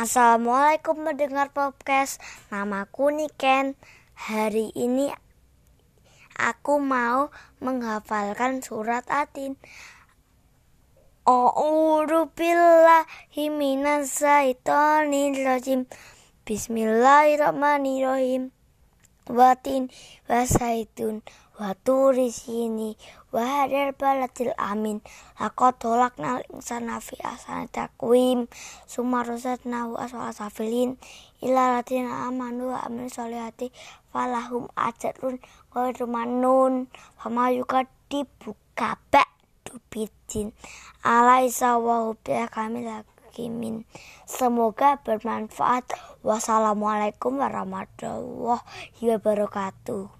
Assalamualaikum mendengar podcast. Namaku Niken. Hari ini aku mau menghafalkan surat Atin. A'udzu billahi minasyaitonir Bismillahirrahmanirrahim Watin wasaitun waturi sini wahadar balatil amin. Lakot tolak nal insan nafi asan takwim sumarosat nahu aswal safilin. Ila latina amanu wa amin solihati falahum ajarun wa rumanun fama yuka dibuka bak dubitin. Alaisa wa kami hakimin. Semoga bermanfaat. Wassalamualaikum warahmatullahi wabarakatuh.